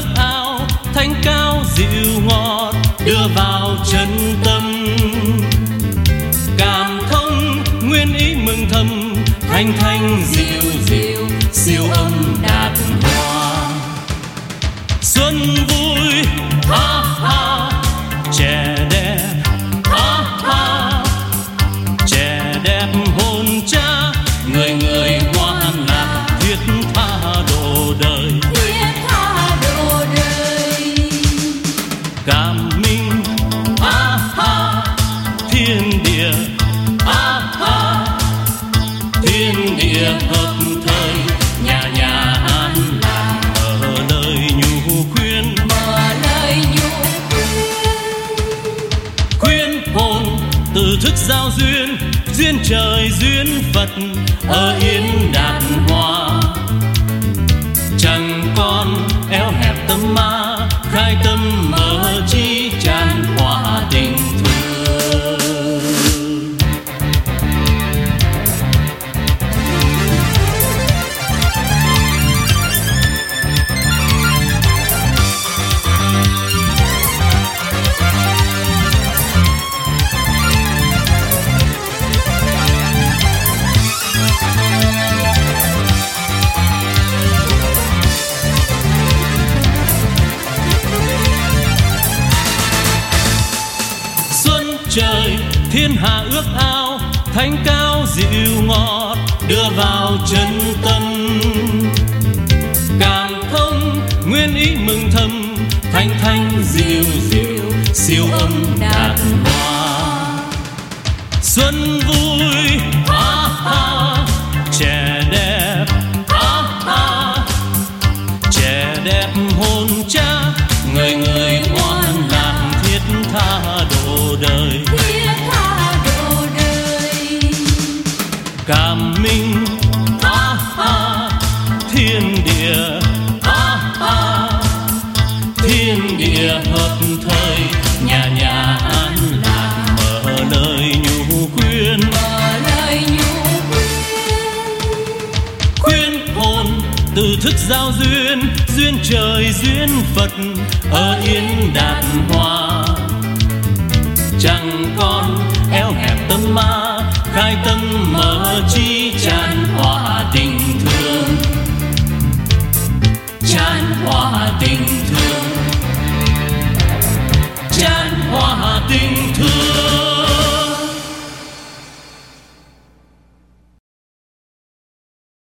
ước ao, thanh cao dịu ngọt đưa vào chân tâm. Cảm thông, nguyên ý mừng thầm, thanh thanh dịu dịu, siêu âm đạt hoa xuân vui, ha ha, trẻ đẹp, ha ha. Trẻ đẹp hồn cha, người thức giao duyên duyên trời, duyên phật, ở yên đàn hoa. Chẳng còn eo hẹp tâm ma trời, thiên hạ ước ao, thánh cao dịu ngọt, đưa vào chân tâm. Cảm thông nguyên ý mừng thầm, thanh thanh dịu dịu, siêu âm đạt hoa xuân vui, ha ha, trẻ đẹp, ha ha. Trẻ đẹp hồn cha, người người ngoan làm thiết tha độ đời. Thiết tha đời. Cảm minh. Ha ha. Thiên địa. Ha ha. Thiên địa hợp thời. Nhà nhà an lạc. Mở lời nhu khuyên. Mở lời nhu khuyên. Hồn từ thức giao duyên. Duyên trời duyên phật. Ở yên đàn hoa chẳng còn eo hẹp tâm ma, khai tâm mở chi tràn hòa tình thương. Tràn hòa tình thương.